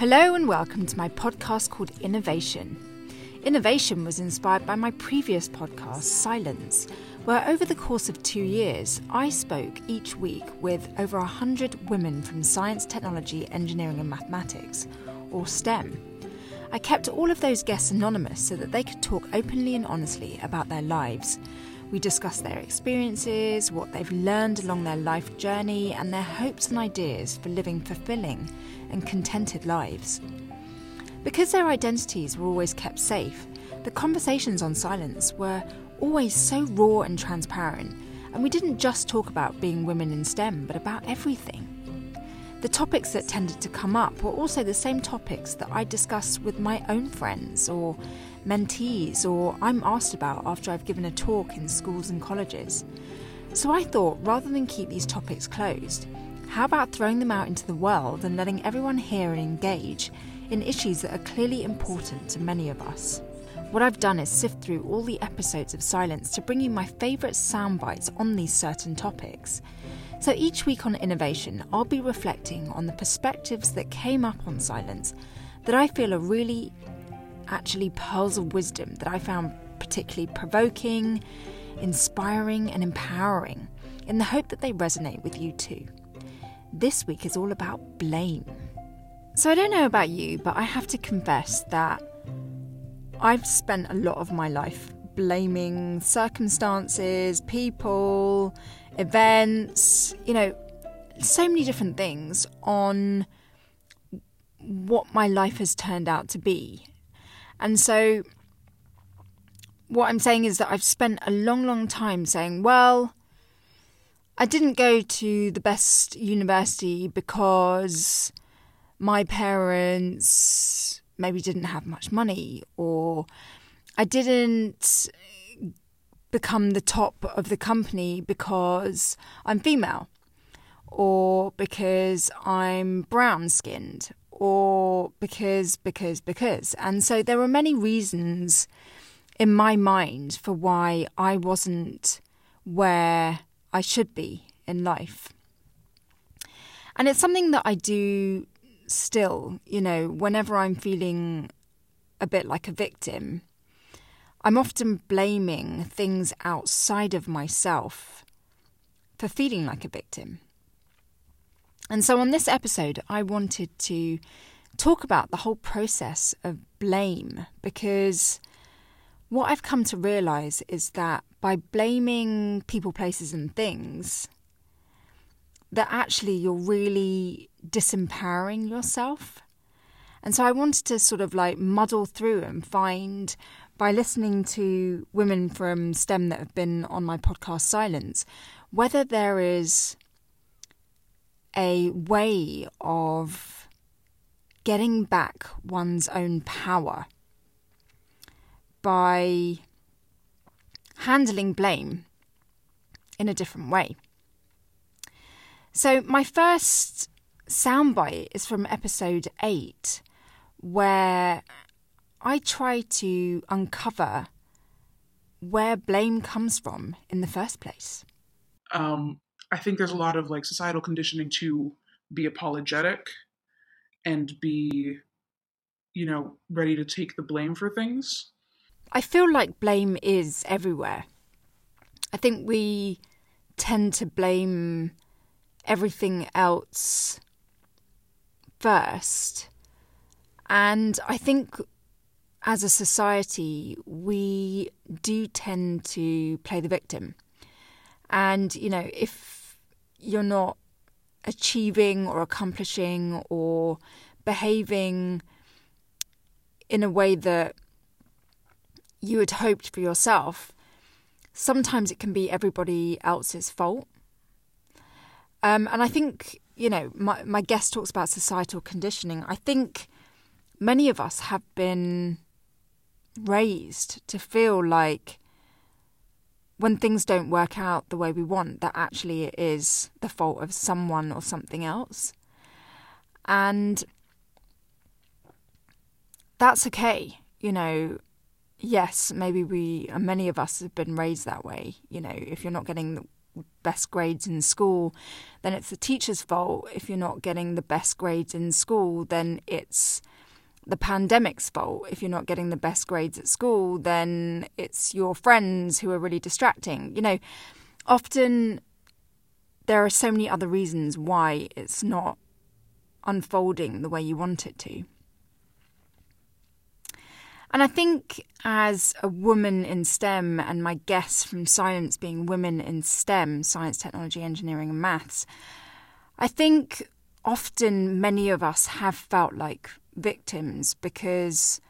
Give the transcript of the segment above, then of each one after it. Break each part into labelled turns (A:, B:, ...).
A: Hello and welcome to my podcast called Innovation. Innovation was inspired by my previous podcast, Silence, where over the course of two years, I spoke each week with over 100 women from science, technology, engineering, and mathematics, or STEM. I kept all of those guests anonymous so that they could talk openly and honestly about their lives we discuss their experiences, what they've learned along their life journey, and their hopes and ideas for living fulfilling and contented lives. Because their identities were always kept safe, the conversations on silence were always so raw and transparent, and we didn't just talk about being women in STEM, but about everything. The topics that tended to come up were also the same topics that I discuss with my own friends or mentees or I'm asked about after I've given a talk in schools and colleges. So I thought rather than keep these topics closed, how about throwing them out into the world and letting everyone hear and engage in issues that are clearly important to many of us? What I've done is sift through all the episodes of Silence to bring you my favourite sound bites on these certain topics. So each week on Innovation, I'll be reflecting on the perspectives that came up on Silence that I feel are really actually pearls of wisdom that I found particularly provoking, inspiring, and empowering in the hope that they resonate with you too. This week is all about blame. So I don't know about you, but I have to confess that I've spent a lot of my life blaming circumstances, people, events, you know, so many different things on what my life has turned out to be. And so, what I'm saying is that I've spent a long, long time saying, well, I didn't go to the best university because my parents maybe didn't have much money, or I didn't become the top of the company because I'm female, or because I'm brown skinned, or because, because, because. And so there were many reasons in my mind for why I wasn't where I should be in life. And it's something that I do still, you know, whenever I'm feeling a bit like a victim, I'm often blaming things outside of myself for feeling like a victim. And so, on this episode, I wanted to talk about the whole process of blame because what I've come to realize is that by blaming people, places, and things, that actually you're really disempowering yourself. And so I wanted to sort of like muddle through and find, by listening to women from STEM that have been on my podcast Silence, whether there is a way of getting back one's own power by handling blame in a different way. So, my first soundbite is from episode 8, where I try to uncover where blame comes from in the first place.
B: Um, I think there's a lot of like societal conditioning to be apologetic and be, you know, ready to take the blame for things.
A: I feel like blame is everywhere. I think we tend to blame everything else first. And I think as a society, we do tend to play the victim. And, you know, if you're not achieving or accomplishing or behaving in a way that you had hoped for yourself, sometimes it can be everybody else's fault. Um, and I think, you know, my, my guest talks about societal conditioning. I think many of us have been raised to feel like when things don't work out the way we want, that actually it is the fault of someone or something else. And that's okay. You know, yes, maybe we, many of us have been raised that way. You know, if you're not getting the best grades in school, then it's the teacher's fault. If you're not getting the best grades in school, then it's the pandemic's fault. If you're not getting the best grades at school, then it's your friends who are really distracting. You know, often there are so many other reasons why it's not unfolding the way you want it to. And I think as a woman in STEM, and my guests from science being women in STEM, science, technology, engineering, and maths, I think often many of us have felt like victims because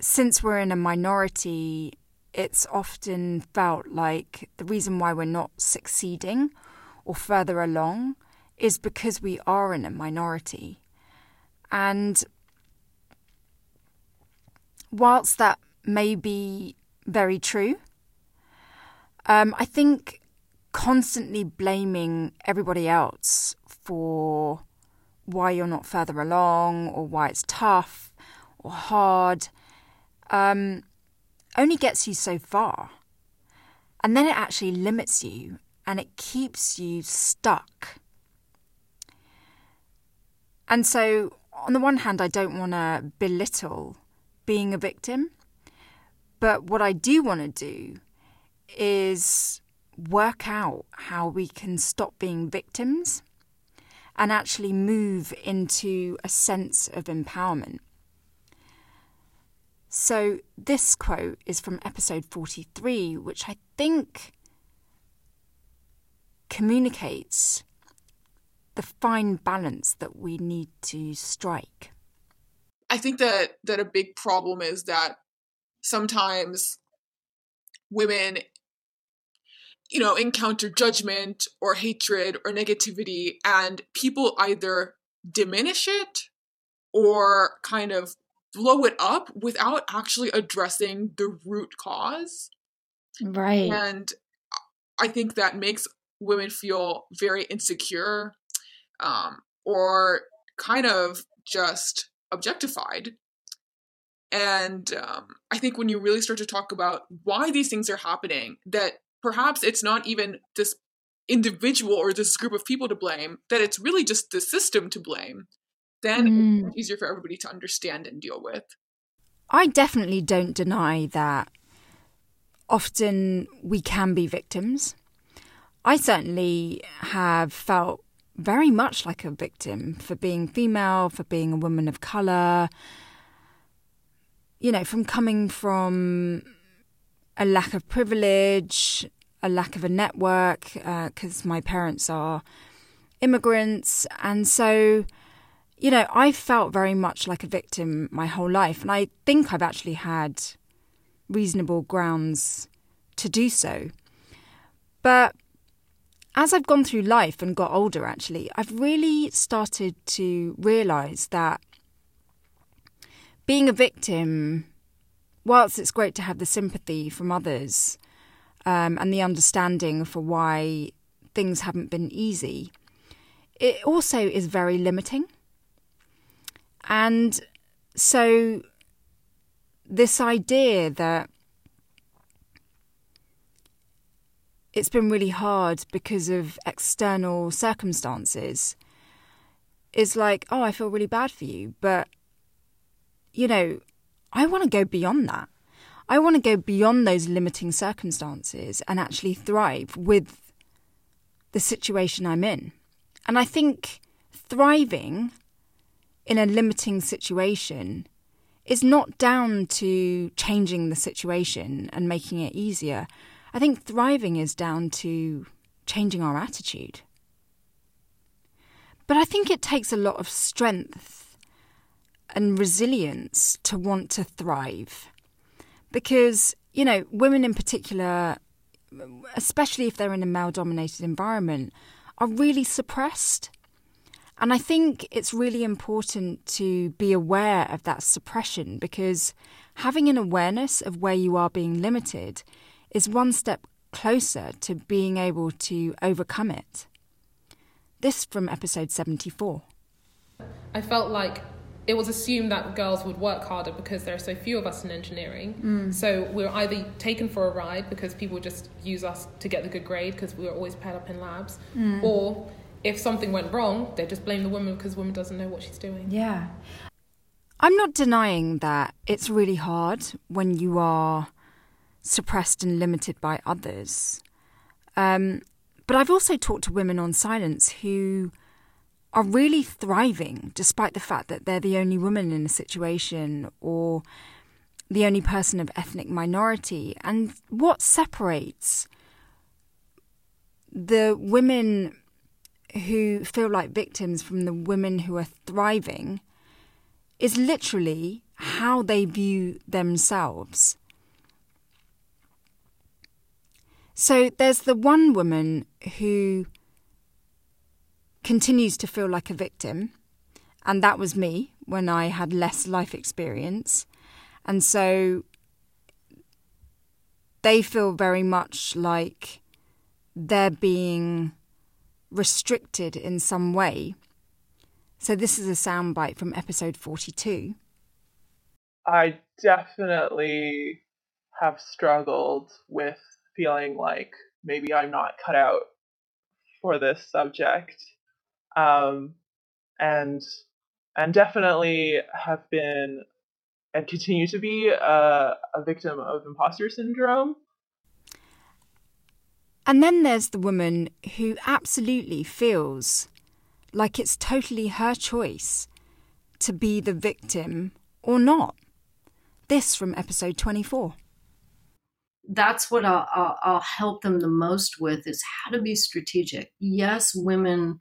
A: since we're in a minority, it's often felt like the reason why we're not succeeding or further along is because we are in a minority. And whilst that may be very true, um, I think constantly blaming everybody else for why you're not further along or why it's tough or hard um, only gets you so far. And then it actually limits you and it keeps you stuck. And so, on the one hand, I don't want to belittle being a victim. But what I do want to do is work out how we can stop being victims and actually move into a sense of empowerment. So, this quote is from episode 43, which I think communicates the fine balance that we need to strike.
C: I think that that a big problem is that sometimes women you know encounter judgment or hatred or negativity and people either diminish it or kind of blow it up without actually addressing the root cause.
A: Right.
C: And I think that makes women feel very insecure um, or kind of just objectified. And um, I think when you really start to talk about why these things are happening, that perhaps it's not even this individual or this group of people to blame, that it's really just the system to blame then mm. it's easier for everybody to understand and deal with.
A: I definitely don't deny that often we can be victims. I certainly have felt very much like a victim for being female, for being a woman of colour, you know, from coming from a lack of privilege, a lack of a network, because uh, my parents are immigrants. And so you know, I felt very much like a victim my whole life, and I think I've actually had reasonable grounds to do so. But as I've gone through life and got older, actually, I've really started to realise that being a victim, whilst it's great to have the sympathy from others um, and the understanding for why things haven't been easy, it also is very limiting. And so, this idea that it's been really hard because of external circumstances is like, oh, I feel really bad for you. But, you know, I want to go beyond that. I want to go beyond those limiting circumstances and actually thrive with the situation I'm in. And I think thriving in a limiting situation is not down to changing the situation and making it easier. I think thriving is down to changing our attitude. But I think it takes a lot of strength and resilience to want to thrive. Because, you know, women in particular, especially if they're in a male dominated environment, are really suppressed and I think it's really important to be aware of that suppression because having an awareness of where you are being limited is one step closer to being able to overcome it. This from episode 74.
D: I felt like it was assumed that girls would work harder because there are so few of us in engineering. So we're either taken for a ride because people just use us to get the good grade because we were always paired up in labs, or if something went wrong, they just blame the woman because the woman doesn't know what she's doing.
A: Yeah. I'm not denying that it's really hard when you are suppressed and limited by others. Um, but I've also talked to women on silence who are really thriving despite the fact that they're the only woman in a situation or the only person of ethnic minority. And what separates the women who feel like victims from the women who are thriving is literally how they view themselves. So there's the one woman who continues to feel like a victim, and that was me when I had less life experience. And so they feel very much like they're being restricted in some way. So this is a soundbite from episode 42.
E: I definitely have struggled with feeling like maybe I'm not cut out for this subject. Um, and and definitely have been and continue to be a, a victim of imposter syndrome.
A: And then there's the woman who absolutely feels like it's totally her choice to be the victim or not. This from episode 24.
F: That's what I'll, I'll, I'll help them the most with is how to be strategic. Yes, women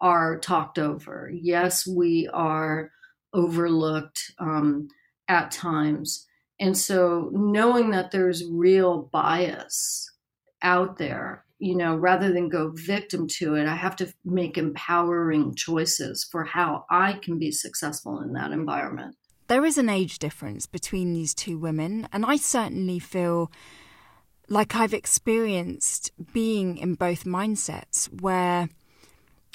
F: are talked over. Yes, we are overlooked um, at times. And so knowing that there's real bias out there, you know, rather than go victim to it, I have to make empowering choices for how I can be successful in that environment.
A: There is an age difference between these two women, and I certainly feel like I've experienced being in both mindsets where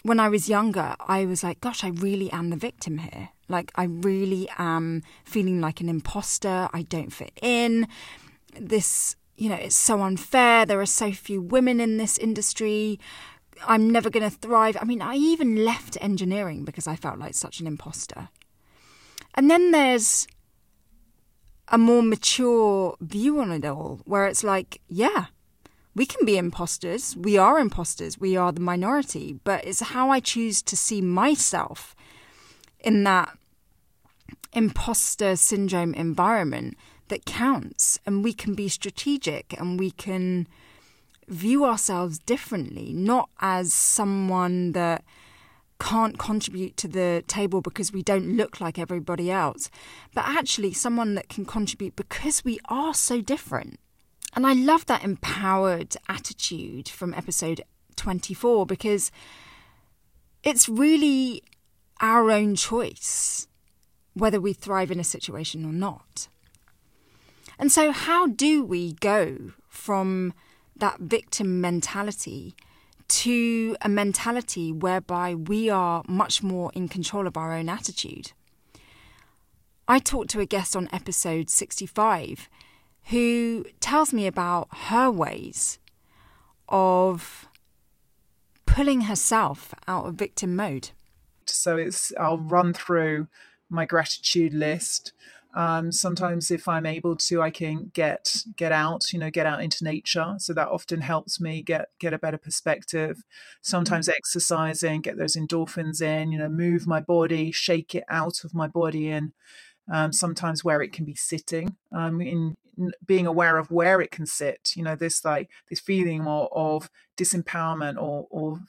A: when I was younger, I was like, gosh, I really am the victim here. Like, I really am feeling like an imposter. I don't fit in. This, you know, it's so unfair. There are so few women in this industry. I'm never going to thrive. I mean, I even left engineering because I felt like such an imposter. And then there's a more mature view on it all where it's like, yeah, we can be imposters. We are imposters. We are the minority. But it's how I choose to see myself in that imposter syndrome environment that counts. And we can be strategic and we can view ourselves differently, not as someone that can't contribute to the table because we don't look like everybody else, but actually someone that can contribute because we are so different. And I love that empowered attitude from episode 24 because it's really our own choice whether we thrive in a situation or not. And so, how do we go from that victim mentality to a mentality whereby we are much more in control of our own attitude? I talked to a guest on episode 65 who tells me about her ways of pulling herself out of victim mode.
G: So it's I'll run through my gratitude list. Um, sometimes if I'm able to, I can get get out, you know, get out into nature. So that often helps me get get a better perspective. Sometimes exercising, get those endorphins in, you know, move my body, shake it out of my body and um, sometimes where it can be sitting um, in being aware of where it can sit you know this like this feeling of, of disempowerment or or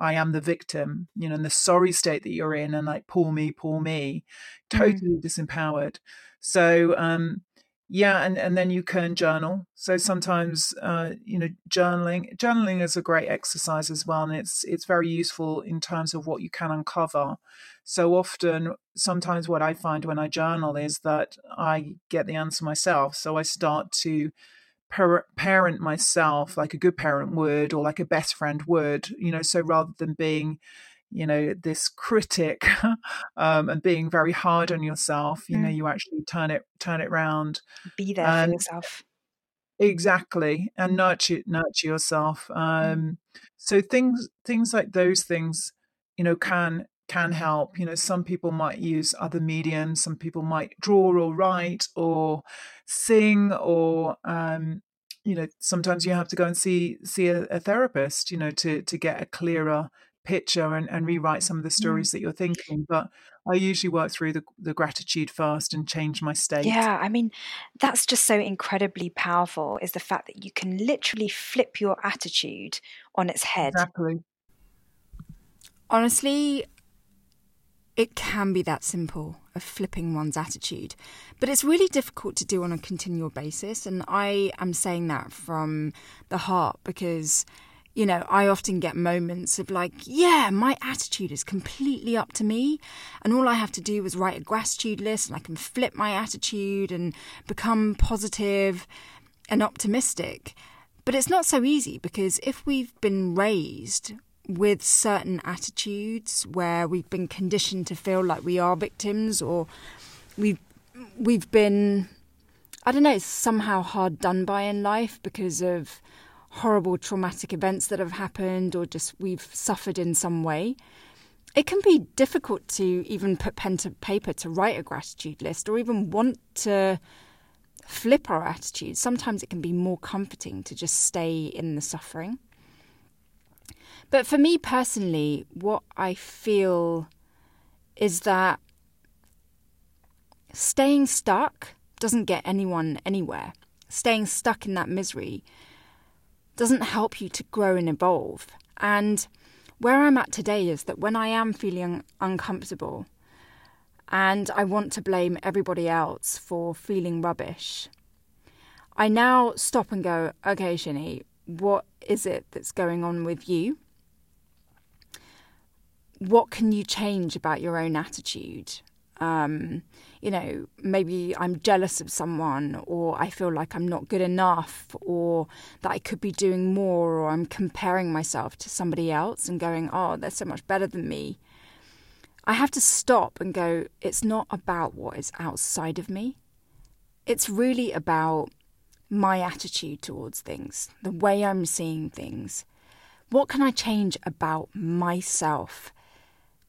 G: I am the victim, you know, in the sorry state that you're in, and like poor me, poor me, totally mm. disempowered. So, um, yeah, and and then you can journal. So sometimes, uh, you know, journaling journaling is a great exercise as well, and it's it's very useful in terms of what you can uncover. So often, sometimes what I find when I journal is that I get the answer myself. So I start to parent myself like a good parent would or like a best friend would, you know, so rather than being you know this critic um, and being very hard on yourself you mm. know you actually turn it turn it round
A: be there and, for yourself
G: exactly and nurture nurture yourself mm. um, so things things like those things you know can can help you know some people might use other mediums some people might draw or write or sing or um, you know sometimes you have to go and see see a, a therapist you know to to get a clearer picture and, and rewrite some of the mm. stories mm. that you're thinking but i usually work through the, the gratitude first and change my state
A: yeah i mean that's just so incredibly powerful is the fact that you can literally flip your attitude on its head
G: exactly
A: honestly it can be that simple of flipping one's attitude but it's really difficult to do on a continual basis and i am saying that from the heart because you know, I often get moments of like, yeah, my attitude is completely up to me. And all I have to do is write a gratitude list and I can flip my attitude and become positive and optimistic. But it's not so easy because if we've been raised with certain attitudes where we've been conditioned to feel like we are victims or we've we've been I don't know, somehow hard done by in life because of horrible traumatic events that have happened or just we've suffered in some way, it can be difficult to even put pen to paper to write a gratitude list or even want to flip our attitude. Sometimes it can be more comforting to just stay in the suffering. But for me personally, what I feel is that staying stuck doesn't get anyone anywhere. Staying stuck in that misery doesn't help you to grow and evolve. And where I'm at today is that when I am feeling uncomfortable and I want to blame everybody else for feeling rubbish, I now stop and go, okay, Shini, what is it that's going on with you? What can you change about your own attitude? Um, you know, maybe I'm jealous of someone, or I feel like I'm not good enough, or that I could be doing more, or I'm comparing myself to somebody else and going, oh, they're so much better than me. I have to stop and go, it's not about what is outside of me. It's really about my attitude towards things, the way I'm seeing things. What can I change about myself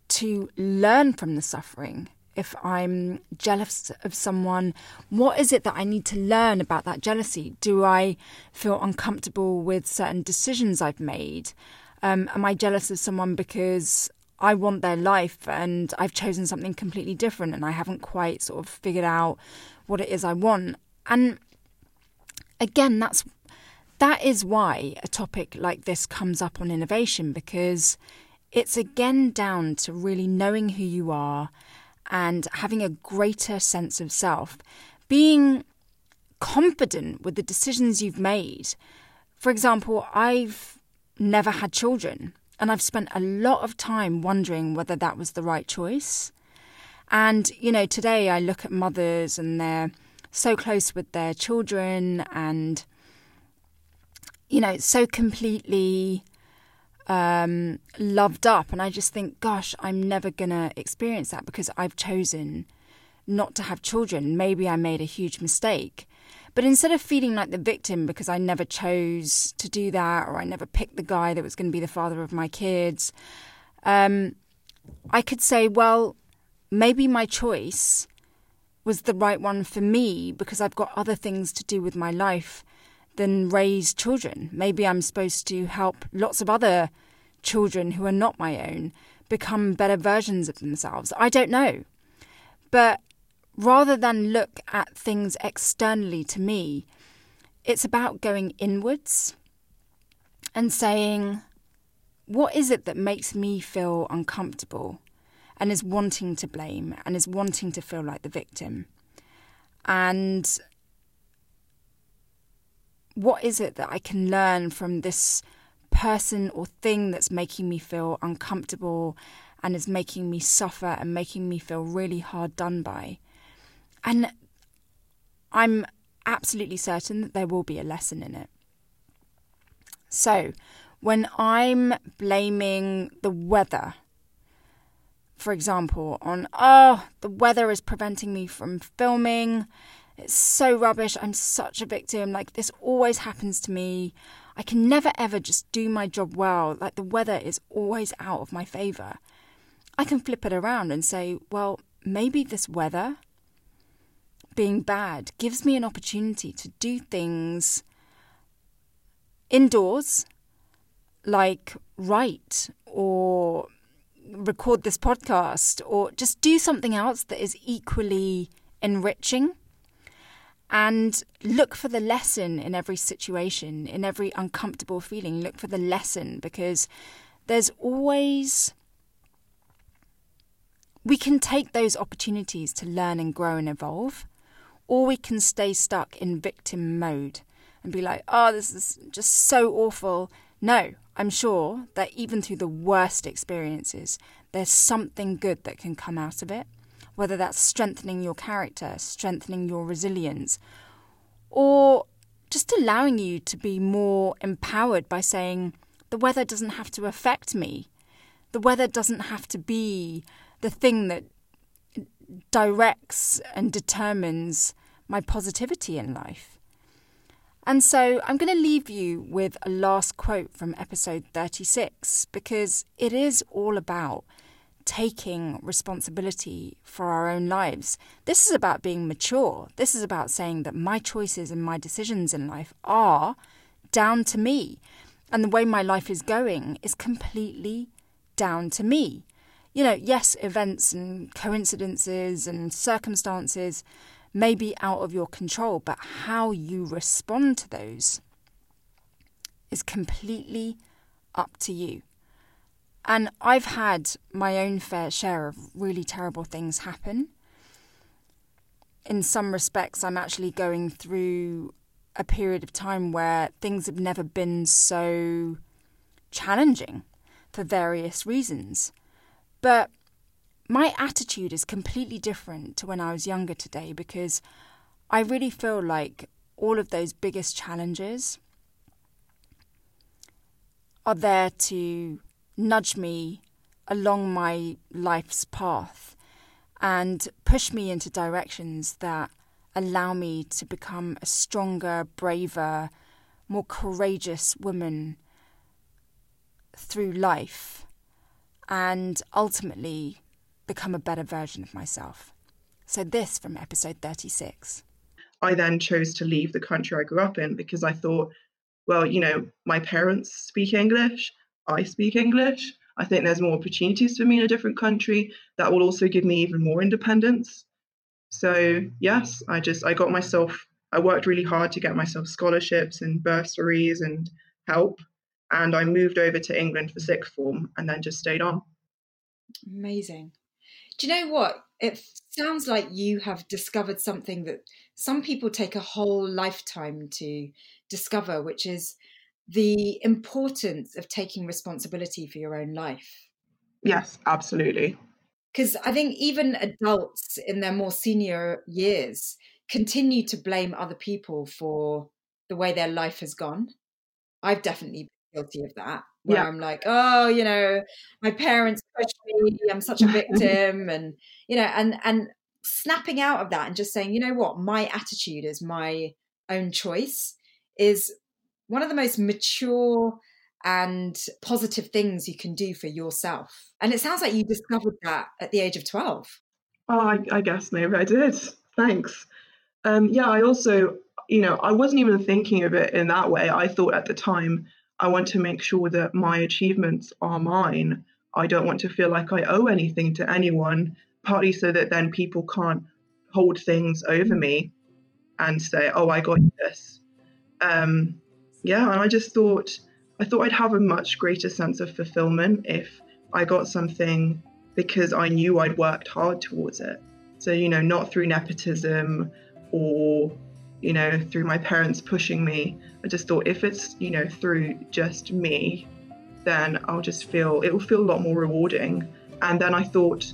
A: to learn from the suffering if I'm jealous of someone, what is it that I need to learn about that jealousy? Do I feel uncomfortable with certain decisions I've made? Um, am I jealous of someone because I want their life and I've chosen something completely different and I haven't quite sort of figured out what it is I want? And again, that's that is why a topic like this comes up on innovation because it's again down to really knowing who you are and having a greater sense of self, being confident with the decisions you've made. For example, I've never had children, and I've spent a lot of time wondering whether that was the right choice. And, you know, today I look at mothers and they're so close with their children and, you know, so completely um, loved up. And I just think, gosh, I'm never going to experience that because I've chosen not to have children. Maybe I made a huge mistake. But instead of feeling like the victim because I never chose to do that or I never picked the guy that was going to be the father of my kids, um, I could say, well, maybe my choice was the right one for me because I've got other things to do with my life than raise children. Maybe I'm supposed to help lots of other children who are not my own become better versions of themselves. I don't know. But rather than look at things externally to me, it's about going inwards and saying, what is it that makes me feel uncomfortable and is wanting to blame and is wanting to feel like the victim? And what is it that I can learn from this person or thing that's making me feel uncomfortable and is making me suffer and making me feel really hard done by? And I'm absolutely certain that there will be a lesson in it. So, when I'm blaming the weather for example, on, oh, the weather is preventing me from filming. It's so rubbish. I'm such a victim. Like, this always happens to me. I can never ever just do my job well. Like, the weather is always out of my favour. I can flip it around and say, well, maybe this weather being bad gives me an opportunity to do things indoors, like write or record this podcast or just do something else that is equally enriching and look for the lesson in every situation, in every uncomfortable feeling. Look for the lesson because there's always. We can take those opportunities to learn and grow and evolve, or we can stay stuck in victim mode and be like, oh, this is just so awful. No, I'm sure that even through the worst experiences, there's something good that can come out of it, whether that's strengthening your character, strengthening your resilience, or just allowing you to be more empowered by saying, the weather doesn't have to affect me. The weather doesn't have to be the thing that directs and determines my positivity in life. And so I'm going to leave you with a last quote from episode 36 because it is all about taking responsibility for our own lives. This is about being mature. This is about saying that my choices and my decisions in life are down to me. And the way my life is going is completely down to me. You know, yes, events and coincidences and circumstances may be out of your control, but how you respond to those is completely up to you. And I've had my own fair share of really terrible things happen. In some respects, I'm actually going through a period of time where things have never been so challenging for various reasons. But my attitude is completely different to when I was younger today because I really feel like all of those biggest challenges are there to nudge me along my life's path and push me into directions that allow me to become a stronger, braver, more courageous woman through life and ultimately become a better version of myself. So, this from episode 36.
H: I then chose to leave the country I grew up in because I thought, well, you know, my parents speak English, I speak English. I think there's more opportunities for me in a different country that will also give me even more independence. So, yes, I just I got myself I worked really hard to get myself scholarships and bursaries and help and I moved over to England for sixth form and then just stayed on.
I: Amazing. Do you know what? It sounds like you have discovered something that some people take a whole lifetime to discover, which is the importance of taking responsibility for your own life.
H: Yes, absolutely.
I: Because I think even adults in their more senior years continue to blame other people for the way their life has gone. I've definitely been guilty of that where yeah. I'm like, oh, you know, my parents pushed me, I'm such a victim, and you know, and and snapping out of that and just saying, you know what, my attitude is my own choice is one of the most mature and positive things you can do for yourself. And it sounds like you discovered that at the age of 12.
H: Oh, I, I guess maybe I did. Thanks. Um, yeah, I also, you know, I wasn't even thinking of it in that way. I thought at the time I want to make sure that my achievements are mine. I don't want to feel like I owe anything to anyone, partly so that then people can't hold things over me and say, oh, I got this. Um, yeah, and I just thought, I thought I'd have a much greater sense of fulfillment if I got something because I knew I'd worked hard towards it. So, you know, not through nepotism or you know, through my parents pushing me. I just thought if it's, you know, through just me, then I'll just feel it will feel a lot more rewarding. And then I thought,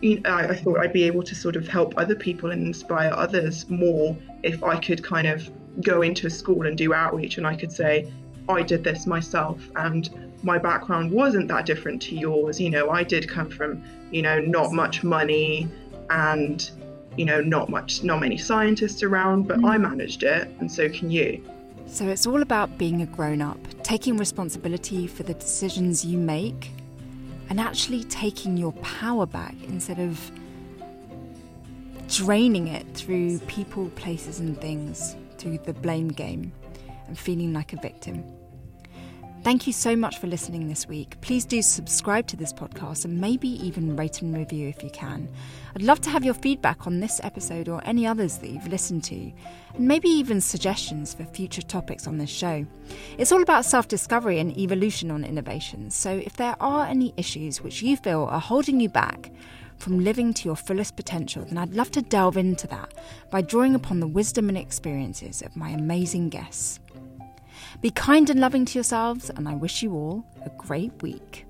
H: you know, I, I thought I'd be able to sort of help other people and inspire others more if I could kind of go into a school and do outreach and I could say, I did this myself and my background wasn't that different to yours. You know, I did come from, you know, not much money and, you know, not much, not many scientists around, but mm. I managed it and so can you.
A: So it's all about being a grown up, taking responsibility for the decisions you make, and actually taking your power back instead of draining it through people, places, and things, through the blame game, and feeling like a victim. Thank you so much for listening this week. Please do subscribe to this podcast and maybe even rate and review if you can. I'd love to have your feedback on this episode or any others that you've listened to, and maybe even suggestions for future topics on this show. It's all about self discovery and evolution on innovations, so if there are any issues which you feel are holding you back, from living to your fullest potential, then I'd love to delve into that by drawing upon the wisdom and experiences of my amazing guests. Be kind and loving to yourselves, and I wish you all a great week.